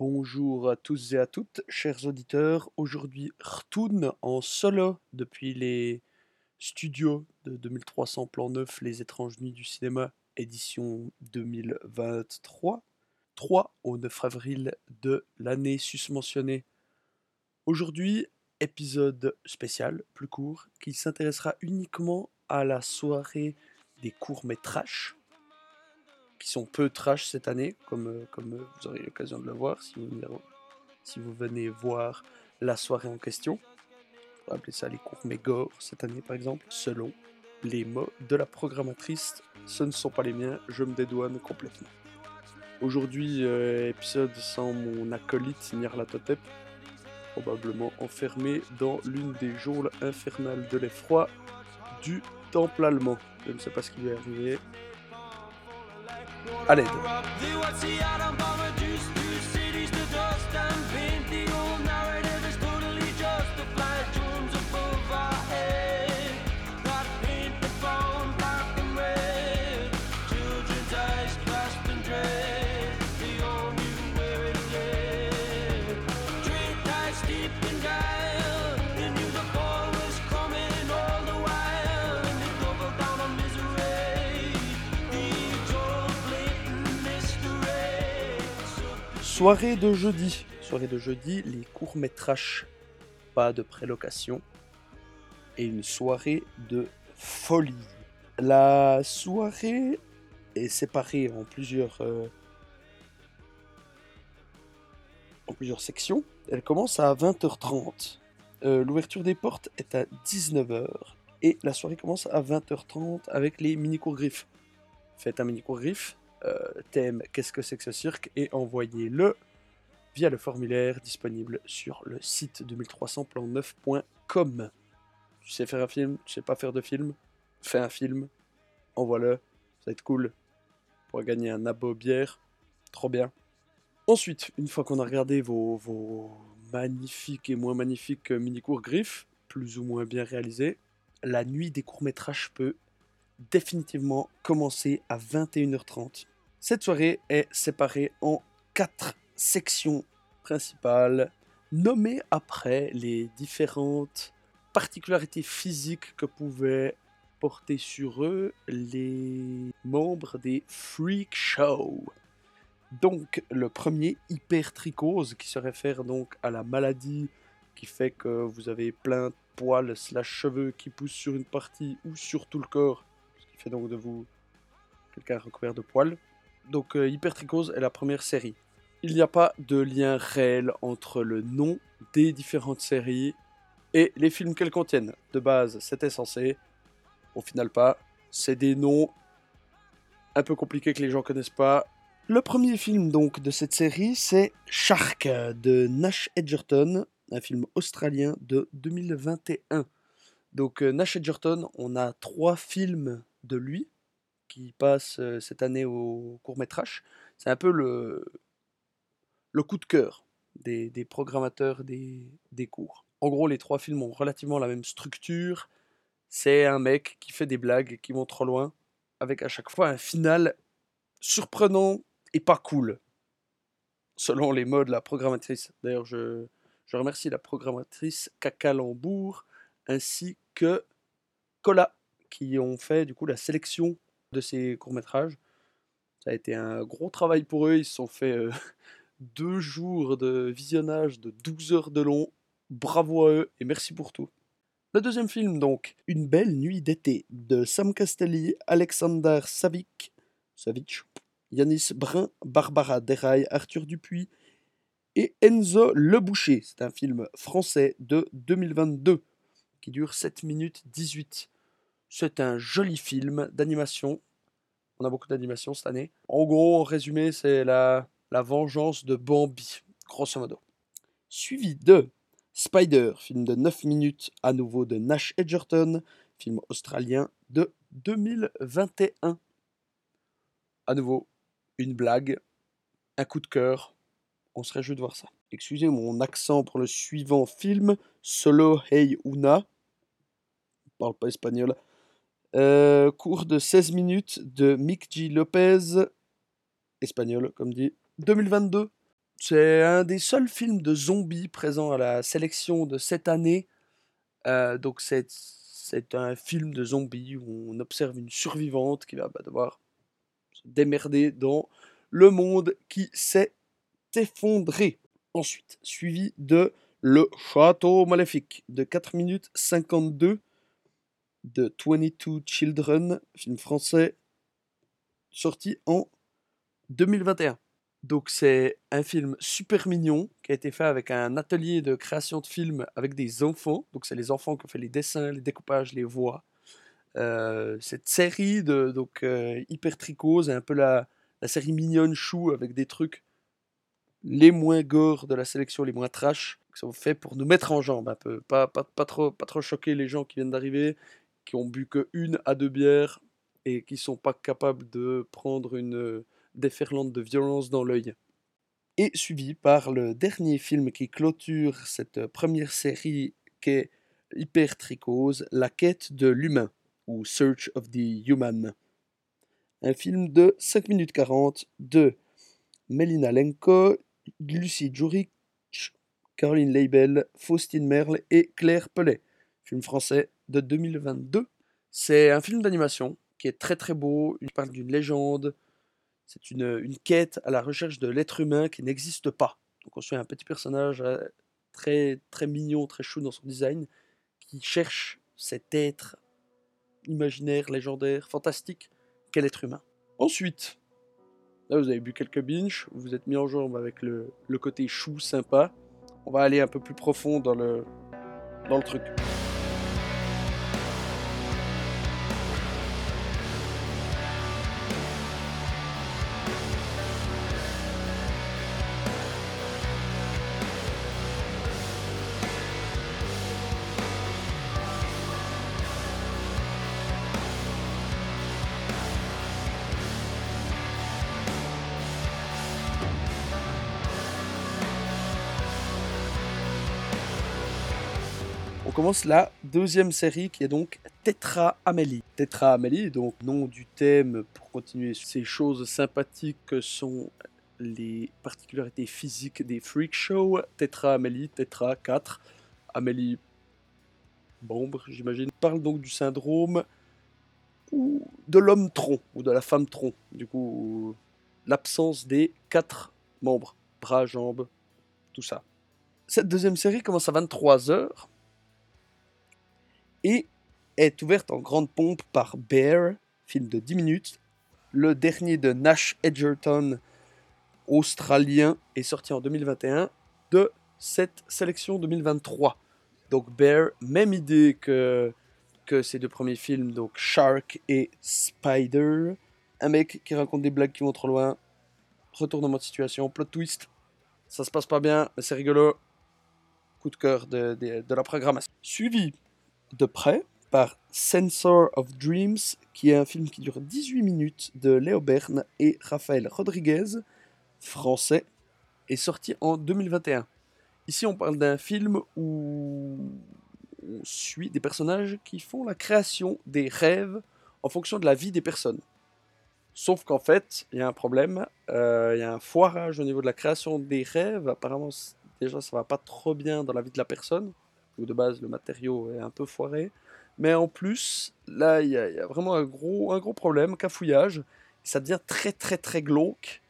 Bonjour à tous et à toutes, chers auditeurs. Aujourd'hui, retourne en solo depuis les studios de 2300 plans neuf, Les étranges nuits du cinéma, édition 2023, 3 au 9 avril de l'année susmentionnée. Aujourd'hui, épisode spécial, plus court, qui s'intéressera uniquement à la soirée des courts-métrages qui sont peu trash cette année, comme, euh, comme euh, vous aurez l'occasion de le voir si vous, venez, si vous venez voir la soirée en question. On va appeler ça les cours gore cette année par exemple, selon les mots de la programmatrice. Ce ne sont pas les miens, je me dédouane complètement. Aujourd'hui, euh, épisode sans mon acolyte Nyarlathotep, probablement enfermé dans l'une des geôles infernales de l'effroi du temple allemand. Je ne sais pas ce qui lui est arrivé, l'aide. Soirée de jeudi. Soirée de jeudi, les courts-métrages. Pas de prélocation. Et une soirée de folie. La soirée est séparée en plusieurs, euh, sections. Elle commence à 20h30. Euh, l'ouverture des portes est à 19h. Et la soirée commence à 20h30 avec les mini-cours griffes. Faites un mini-cours griffe, thème Qu'est-ce que c'est que ce cirque? Et envoyez-le via le formulaire disponible sur le site 2300plan9.com. Tu sais faire un film, tu sais pas faire de film, fais un film, envoie-le, ça va être cool. Pour gagner un abo bière, trop bien. Ensuite, une fois qu'on a regardé vos, vos magnifiques et moins magnifiques mini-cours griffes, plus ou moins bien réalisés, la nuit des courts-métrages peut définitivement commencer à 21h30. Cette soirée est séparée en quatre sections principales, nommées après les différentes particularités physiques que pouvaient porter sur eux les membres des Freak Show. Donc le premier, hypertrichose, qui se réfère donc à la maladie qui fait que vous avez plein de poils slash cheveux qui poussent sur une partie ou sur tout le corps, ce qui fait donc de vous quelqu'un recouvert de poils. Donc euh, Hypertrichose est la première série. Il n'y a pas de lien réel entre le nom des différentes séries et les films qu'elles contiennent. De base, c'était censé. Au final, pas. C'est des noms un peu compliqués que les gens connaissent pas. Le premier film donc de cette série, c'est Shark de Nash Edgerton, un film australien de 2021. Donc euh, Nash Edgerton, on a trois films de lui qui passe cette année au court métrage. C'est un peu le, coup de cœur des, programmateurs des, cours. En gros, les trois films ont relativement la même structure. C'est un mec qui fait des blagues qui vont trop loin, avec à chaque fois un final surprenant et pas cool, selon les mots de la programmatrice. D'ailleurs, je, je remercie la programmatrice Cacalembourg ainsi que Cola qui ont fait du coup la sélection de ces courts-métrages. Ça a été un gros travail pour eux. Ils se sont fait euh, deux jours de visionnage de 12 heures de long. Bravo à eux et merci pour tout. Le deuxième film, donc, Une belle nuit d'été, de Sam Castelli, Alexander Savic, Savic Yanis Brun, Barbara Deraille, Arthur Dupuis et Enzo Leboucher. C'est un film français de 2022 qui dure 7 minutes 18. C'est un joli film d'animation. On a beaucoup d'animation cette année. En gros, en résumé, c'est la, la vengeance de Bambi, grosso modo. Suivi de Spider, film de 9 minutes, à nouveau de Nash Edgerton, film australien de 2021. À nouveau, une blague, un coup de cœur. On serait réjouit de voir ça. Excusez mon accent pour le suivant film, Solo Hey Una. Je parle pas espagnol. Euh, cours de 16 minutes de Mick G. Lopez, espagnol comme dit, 2022. C'est un des seuls films de zombies présents à la sélection de cette année. Euh, donc c'est un film de zombies où on observe une survivante qui va bah, devoir se démerder dans le monde qui s'est effondré. Ensuite, suivi de Le Château Maléfique de 4 minutes 52 de 22 Children, film français sorti en 2021. Donc c'est un film super mignon qui a été fait avec un atelier de création de films avec des enfants. Donc c'est les enfants qui ont fait les dessins, les découpages, les voix. Euh, cette série de donc euh, hyper tricose, un peu la, la série mignonne chou avec des trucs les moins gore de la sélection, les moins trash, qui sont faits pour nous mettre en jambe un peu, pas, pas, pas, trop, pas trop choquer les gens qui viennent d'arriver, qui ont bu que une à deux bières et qui sont pas capables de prendre une déferlante de violence dans l'œil. Et suivi par le dernier film qui clôture cette première série qui est hyper tricose, La quête de l'humain, ou Search of the Human. Un film de 5 minutes 40 de Melina Lenko, Lucie Juric, Caroline Leibel, Faustine Merle et Claire Pellet. Film français de 2022. C'est un film d'animation qui est très très beau. Il parle d'une légende, c'est une, quête à la recherche de l'être humain qui n'existe pas. Donc on suit un petit personnage euh, très, très mignon, très chou dans son design, qui cherche cet être imaginaire, légendaire, fantastique qu'est l'être humain. Ensuite, là vous avez bu quelques binges, vous vous êtes mis en jambe avec le, le côté chou sympa. On va aller un peu plus profond dans le, dans le truc. La deuxième série qui est donc Tetra Amélie. Tetra Amélie, donc nom du thème pour continuer ces choses sympathiques que sont les particularités physiques des freak shows. Tetra Amélie, Tetra 4, Amélie Bombe, j'imagine, parle donc du syndrome ou de l'homme tronc ou de la femme tronc. Du coup, l'absence des quatre membres, bras, jambes, tout ça. Cette deuxième série commence à 23h et est ouverte en grande pompe par Bear, film de 10 minutes. Le dernier de Nash Edgerton, australien, est sorti en 2021 de cette sélection 2023. Donc Bear, même idée que, que ces deux premiers films, donc Shark et Spider. Un mec qui raconte des blagues qui vont trop loin, retournement de situation, plot twist. Ça se passe pas bien, mais c'est rigolo. Coup de cœur de, de, de la programmation. Suivi de près par Sensor of Dreams, qui est un film qui dure 18 minutes de Léo Bern et Raphaël Rodriguez, français, est sorti en 2021. Ici, on parle d'un film où on suit des personnages qui font la création des rêves en fonction de la vie des personnes. Sauf qu'en fait, il y a un problème, euh, il y a un foirage au niveau de la création des rêves. Apparemment, déjà, ça va pas trop bien dans la vie de la personne de base le matériau est un peu foiré. Mais en plus, là, il y, a vraiment un gros, un gros problème, cafouillage. Ça devient très très très glauque.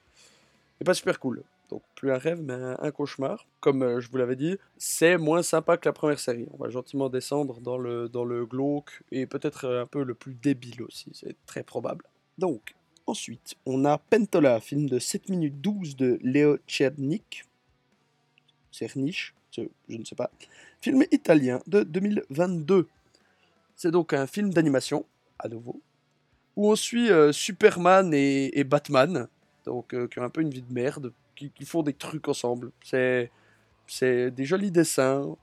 Et pas super cool. Donc plus un rêve, mais un, cauchemar. Comme euh, je vous l'avais dit, c'est moins sympa que la première série. On va gentiment descendre dans le, dans le glauque et peut-être un peu le plus débile aussi. C'est très probable. Donc, ensuite, on a Pentola, film de 7 minutes 12 de Léo Tchernik. Cerniche, je ne sais pas. Film italien de 2022. C'est donc un film d'animation, à nouveau, où on suit euh, Superman et, Batman, donc euh, qui ont un peu une vie de merde, qui, font des trucs ensemble. C'est, c'est des jolis dessins,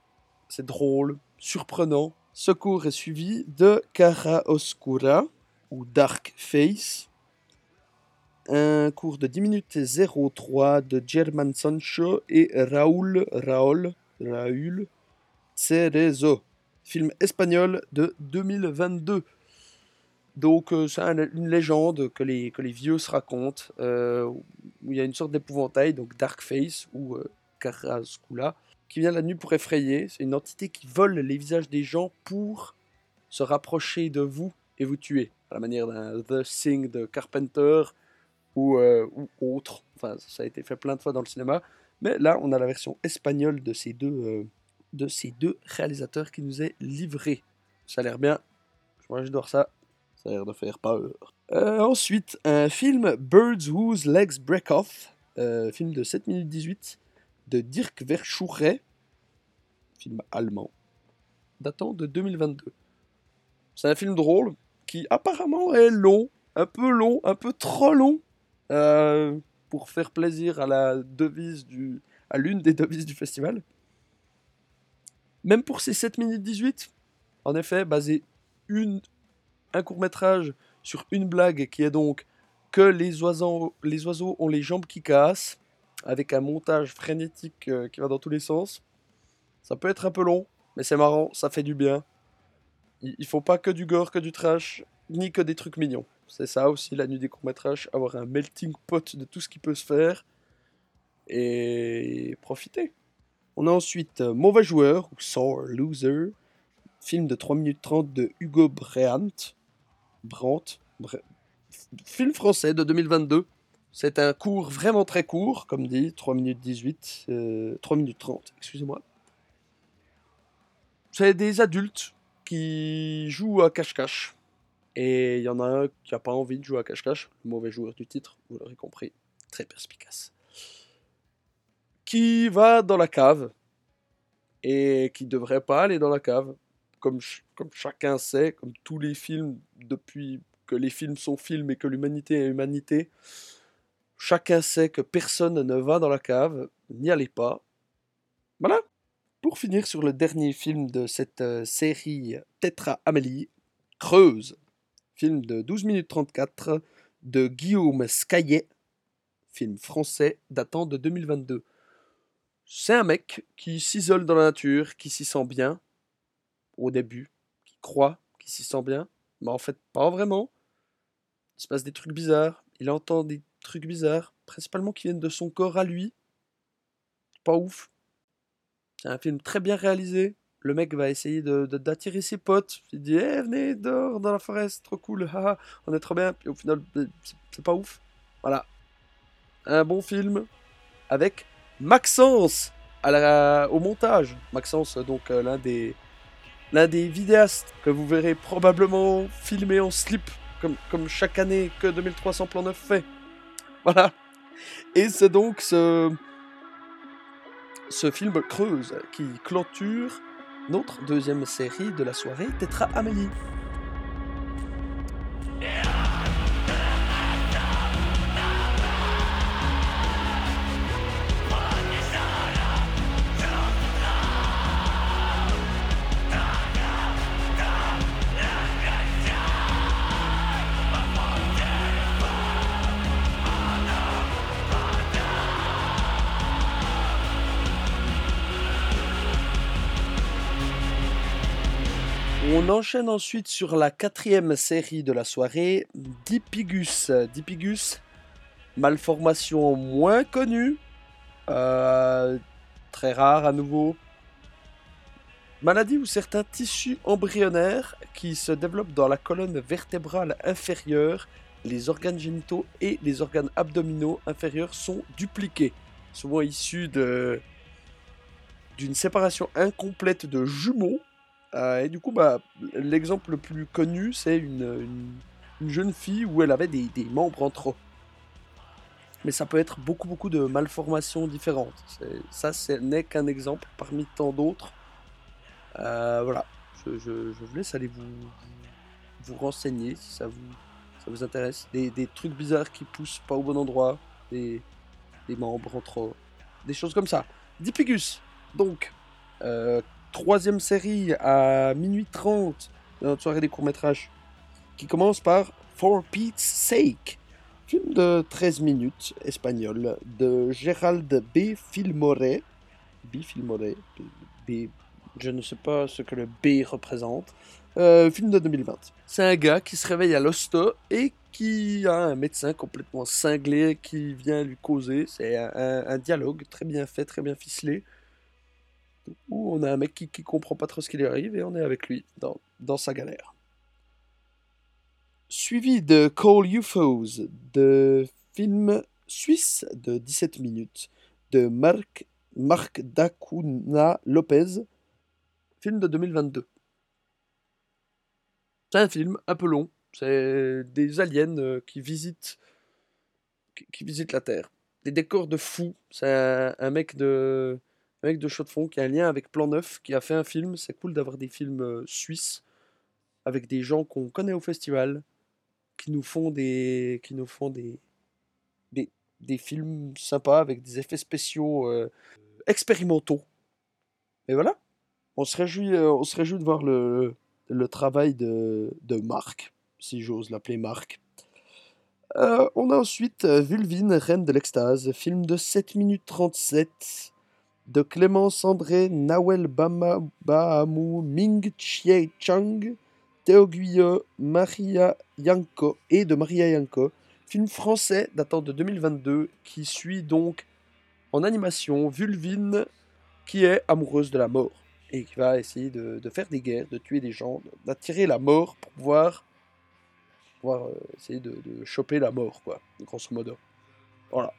c'est drôle, surprenant. Secours est suivi de Cara Oscura, ou Dark Face, un cours de 10 minutes 03 de German Sancho et Raoul Raoul Raoul Cerezo, film espagnol de 2022. Donc euh, c'est un- une légende que les, que les vieux se racontent, euh, où il y a une sorte d'épouvantail, donc Darkface ou euh, qui vient la nuit pour effrayer. C'est une entité qui vole les visages des gens pour se rapprocher de vous et vous tuer, à la manière d'un The Thing de Carpenter ou, euh, ou autre. Enfin, ça a été fait plein de fois dans le cinéma. Mais là, on a la version espagnole de ces deux, euh, de ces deux réalisateurs qui nous est livrée. Ça a l'air bien. Moi, je voir ça. Ça a l'air de faire peur. Euh, ensuite, un film Birds Whose Legs Break Off, euh, film de 7 minutes 18 de Dirk Verschuret, film allemand, datant de 2022. C'est un film drôle qui apparemment est long, un peu long, un peu trop long, euh, pour faire plaisir à la devise du, à l'une des devises du festival. Même pour ces 7 minutes 18, en effet, basé une, un court métrage sur une blague qui est donc que les oiseaux, les oiseaux ont les jambes qui cassent, avec un montage frénétique euh, qui va dans tous les sens. Ça peut être un peu long, mais c'est marrant, ça fait du bien. Il, faut pas que du gore, que du trash, ni que des trucs mignons. C'est ça aussi la nuit des courts-métrages, avoir un melting pot de tout ce qui peut se faire et profiter. On a ensuite euh, Mauvais joueur ou Sore Loser, film de 3 minutes 30 de Hugo Brandt. Brandt, film français de 2022. C'est un cours vraiment très court, comme dit, 3 minutes 18, euh, 3 minutes 30, excusez-moi. C'est des adultes qui jouent à cache-cache. Et il y en a un qui n'a pas envie de jouer à cache-cache, le mauvais joueur du titre, vous l'aurez compris, très perspicace. Qui va dans la cave et qui devrait pas aller dans la cave, comme, comme chacun sait, comme tous les films depuis que les films sont films et que l'humanité est humanité, chacun sait que personne ne va dans la cave, n'y allez pas. Voilà. Pour finir sur le dernier film de cette euh, série Tetra Amélie, Creuse, film de 12 minutes 34 de Guillaume Scaillet, film français datant de 2022. C'est un mec qui s'isole dans la nature, qui s'y sent bien au début, qui croit qu'il s'y sent bien, mais en fait pas vraiment. Il se passe des trucs bizarres, il entend des trucs bizarres, principalement qui viennent de son corps à lui. Pas ouf. C'est un film très bien réalisé. Le mec va essayer d'attirer ses potes. Il dit Eh, venez dehors dans la forêt, c'est trop cool, haha, on est trop bien. Puis au final, euh, c'est- pas ouf. Voilà. Un bon film avec Maxence au montage. Maxence, donc euh, l'un des des vidéastes que vous verrez probablement filmer en slip comme, comme chaque année que 2300 plans neuf fait. Voilà. Et c'est donc ce ce film Creuse qui clôture notre deuxième série de la soirée Tetra Amélie. On enchaîne ensuite sur la quatrième série de la soirée, Dipigus. Dipigus, malformation moins connue, euh, très rare à nouveau. Maladie où certains tissus embryonnaires qui se développent dans la colonne vertébrale inférieure, les organes génitaux et les organes abdominaux inférieurs sont dupliqués, souvent issus d'une séparation incomplète de jumeaux euh, et du coup, bah, l'exemple le plus connu, c'est une, une- une jeune fille où elle avait des, membres en trop. Mais ça peut être beaucoup, beaucoup de malformations différentes. Ça, ce n'est qu'un exemple parmi tant d'autres. Euh, voilà. Je, je- je vous laisse aller vous renseigner si ça vous, ça vous intéresse. Des, des trucs bizarres qui poussent pas au bon endroit. Des, des membres en trop. Des choses comme ça. Dipigus. Donc, euh, troisième série à minuit 30 de notre soirée des courts-métrages qui commence par For Pete's Sake, film de 13 minutes espagnol de Gérald B. Filmore. B. Filmore. B, je ne sais pas ce que le B représente. Euh, film de 2020. C'est un gars qui se réveille à l'hosto et qui a un médecin complètement cinglé qui vient lui causer. C'est un, dialogue très bien fait, très bien ficelé. Où on a un mec qui, qui comprend pas trop ce qui lui arrive et on est avec lui dans, dans sa galère. Suivi de Call UFOs, de film suisse de 17 minutes de Marc, Marc Dacuna Lopez, film de 2022. C'est un film un peu long, c'est des aliens euh, qui visitent qui, visitent la Terre. Des décors de fou, c'est un, mec de mec de chaux de fond qui a un lien avec Plan 9 qui a fait un film, c'est cool d'avoir des films euh, suisses avec des gens qu'on connaît au festival qui nous font des qui nous font des des films sympas avec des effets spéciaux euh, expérimentaux. Et voilà, on se réjouit, euh, on se réjouit de voir le, le travail de, de Marc, si j'ose l'appeler Marc. On a ensuite Vulvine, Reine de l'Extase, film de 7 minutes 37 de Clémence André, Nawel Bahamou, Ming Chie Chang, Théo Guyot, Maria Yanko et de Maria Yanko. Film français datant de 2022 qui suit donc en animation Vulvine qui est amoureuse de la mort et qui va essayer de, faire des guerres, de tuer des gens, d'attirer la mort pour pouvoir, pouvoir euh, essayer de, choper la mort, quoi, grosso modo. Voilà.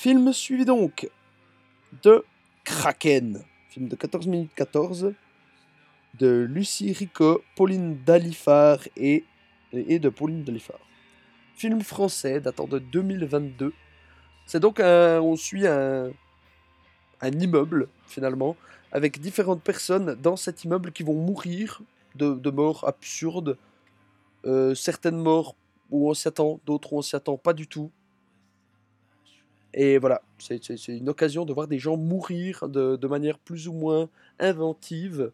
Film suivi donc de Kraken, film de 14 minutes 14 de Lucie Rico, Pauline Dalifard et de Pauline Delifard. Film français datant de 2022. C'est donc un, on suit un, un immeuble finalement avec différentes personnes dans cet immeuble qui vont mourir de, de morts absurdes. Euh, certaines morts où on s'y attend, d'autres où on s'y attend pas du tout. Et voilà, c'est une occasion de voir des gens mourir de, manière plus ou moins inventive.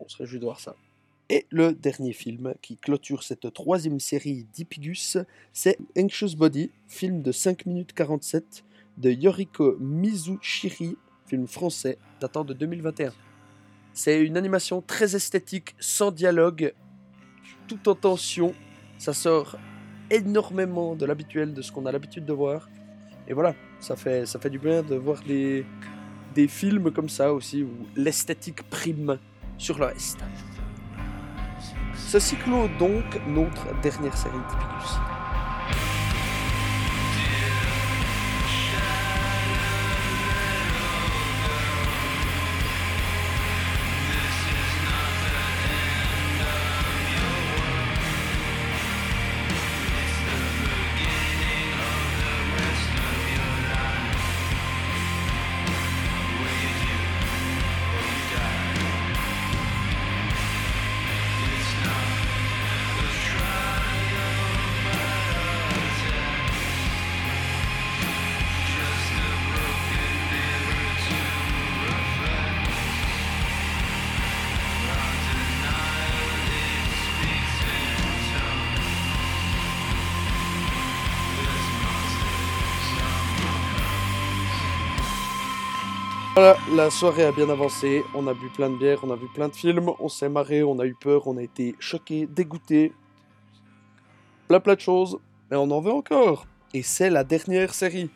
On serait juste de voir ça. Et le dernier film qui clôture cette troisième série d'Ipigus, c'est Anxious Body, film de 5 minutes 47 de Yoriko Mizushiri, film français datant de 2021. C'est une animation très esthétique, sans dialogue, tout en tension. Ça sort énormément de l'habituel, de ce qu'on a l'habitude de voir. Et voilà, ça fait, du bien de voir des, des films comme ça aussi, où l'esthétique prime sur le reste. Ceci clôt donc notre dernière série Typicus. Voilà, la soirée a bien avancé, on a bu plein de bières, on a vu plein de films, on s'est marré, on a eu peur, on a été choqué, dégoûté. Plein plein de choses, mais on en veut encore. Et c'est la dernière série.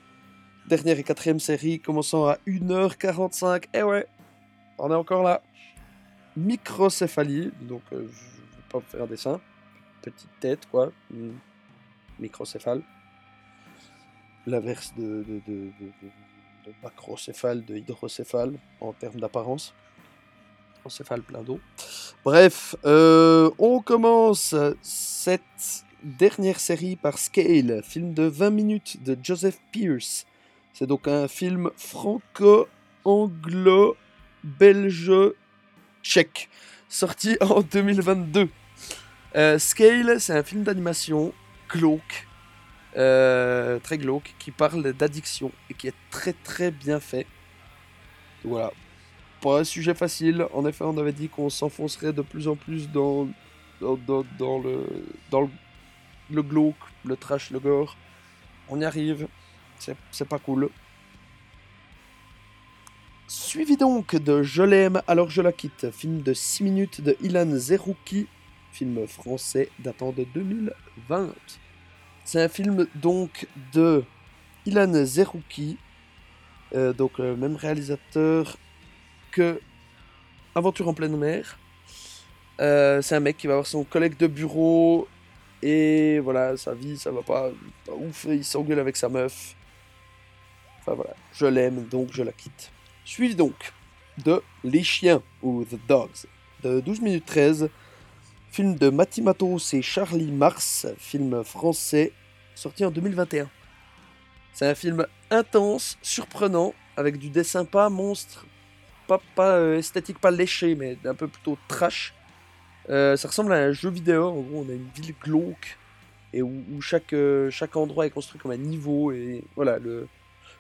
Dernière et quatrième série, commençant à 1h45. Eh ouais, on est encore là. Microcéphalie, donc euh, je vais pas faire un dessin. Petite tête, quoi. Microcéphale. L'inverse de macrocéphale, de hydrocéphale en termes d'apparence. Encéphale plein d'eau. Bref, euh, on commence cette dernière série par Scale, film de 20 minutes de Joseph Pierce. C'est donc un film franco-anglo-belge-tchèque, sorti en 2022. Euh, Scale, c'est un film d'animation glauque euh, très glauque, qui parle d'addiction et qui est très très bien fait. voilà. Pas un sujet facile, en effet on avait dit qu'on s'enfoncerait de plus en plus dans, dans, dans, le, dans le, glauque, le trash, le gore. On y arrive, c'est pas cool. Suivi donc de Je l'aime alors je la quitte, film de 6 minutes de Ilan Zerouki, film français datant de 2020. C'est un film donc de Ilan Zerouki, euh, donc le même réalisateur que Aventure en pleine mer. Euh, c'est un mec qui va avoir son collègue de bureau et voilà, sa vie ça va pas, ouf, il s'engueule avec sa meuf. Enfin voilà, je l'aime donc je la quitte. Suivi donc de Les Chiens ou The Dogs? De 12 minutes 13, film de Matty Matos et Charlie Mars, film français sorti en 2021. C'est un film intense, surprenant, avec du dessin pas monstre, pas, pas euh, esthétique, pas léché, mais un peu plutôt trash. Euh, ça ressemble à un jeu vidéo, en gros on a une ville glauque, et où, chaque, euh, chaque endroit est construit comme un niveau, et voilà, le,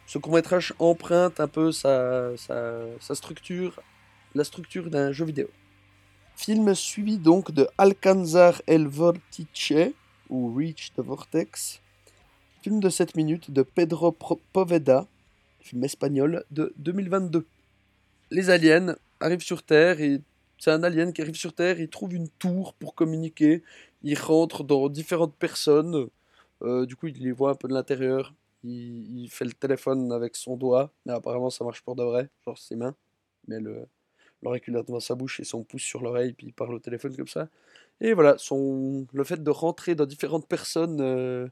ce court-métrage emprunte un peu sa, sa, structure, la structure d'un jeu vidéo. Film suivi donc de Alcanzar el Vortice, ou Reach the Vortex. Film de 7 minutes de Pedro Poveda, film espagnol de 2022. Les aliens arrivent sur Terre et c'est un alien qui arrive sur Terre, il trouve une tour pour communiquer, il rentre dans différentes personnes, euh, du coup il les voit un peu de l'intérieur, il, fait le téléphone avec son doigt, mais apparemment ça marche pour de vrai, genre ses mains. Mais le l'auriculaire devant sa bouche et son pouce sur l'oreille, puis il parle au téléphone comme ça. Et voilà, son, le fait de rentrer dans différentes personnes euh,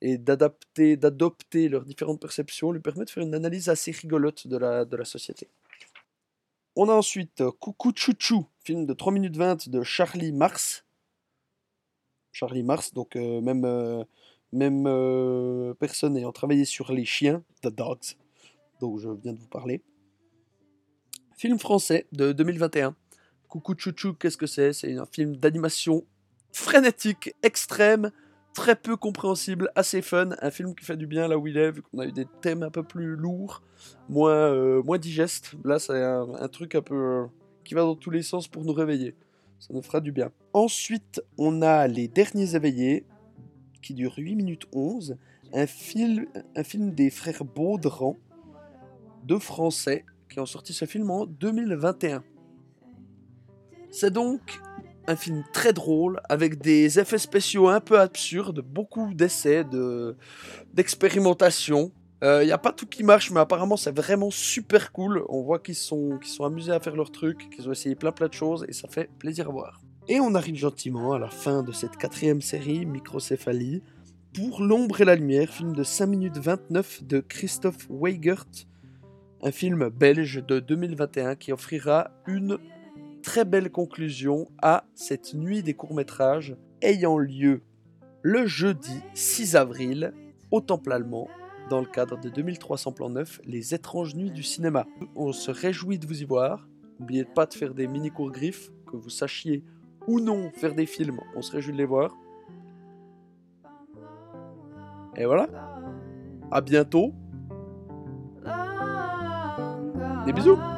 et d'adapter, d'adopter leurs différentes perceptions lui permet de faire une analyse assez rigolote de la, de société. On a ensuite Coucou Chouchou, film de 3 minutes 20 de Charlie Mars. Charlie Mars, donc euh, même euh, même euh, personne ayant travaillé sur les chiens, The Dogs, dont je viens de vous parler. Film français de 2021. Coucou Chouchou, qu'est-ce que c'est? C'est un film d'animation frénétique, extrême, très peu compréhensible, assez fun. Un film qui fait du bien là où il est, vu qu'on a eu des thèmes un peu plus lourds, moins, euh, digestes. Là, c'est un, truc un peu euh, qui va dans tous les sens pour nous réveiller. Ça nous fera du bien. Ensuite, on a Les Derniers Éveillés, qui dure 8 minutes 11, un film, un film des frères Baudran, deux Français, qui ont sorti ce film en 2021. C'est donc un film très drôle, avec des effets spéciaux un peu absurdes, beaucoup d'essais, de, d'expérimentation. Il euh, n'y a pas tout qui marche, mais apparemment c'est vraiment super cool. On voit qu'ils sont, qu'ils sont amusés à faire leur truc, qu'ils ont essayé plein plein de choses, et ça fait plaisir à voir. Et on arrive gentiment à la fin de cette quatrième série, Microcéphalie, pour L'ombre et la lumière, film de 5 minutes 29 de Christophe Weigert, un film belge de 2021 qui offrira une très belle conclusion à cette nuit des courts-métrages ayant lieu le jeudi 6 avril au Temple allemand dans le cadre de 2300 plans neufs, Les étranges nuits du cinéma. On se réjouit de vous y voir. N'oubliez pas de faire des mini-cours griffes, que vous sachiez ou non faire des films, on se réjouit de les voir. Et voilà. À bientôt. Des bisous.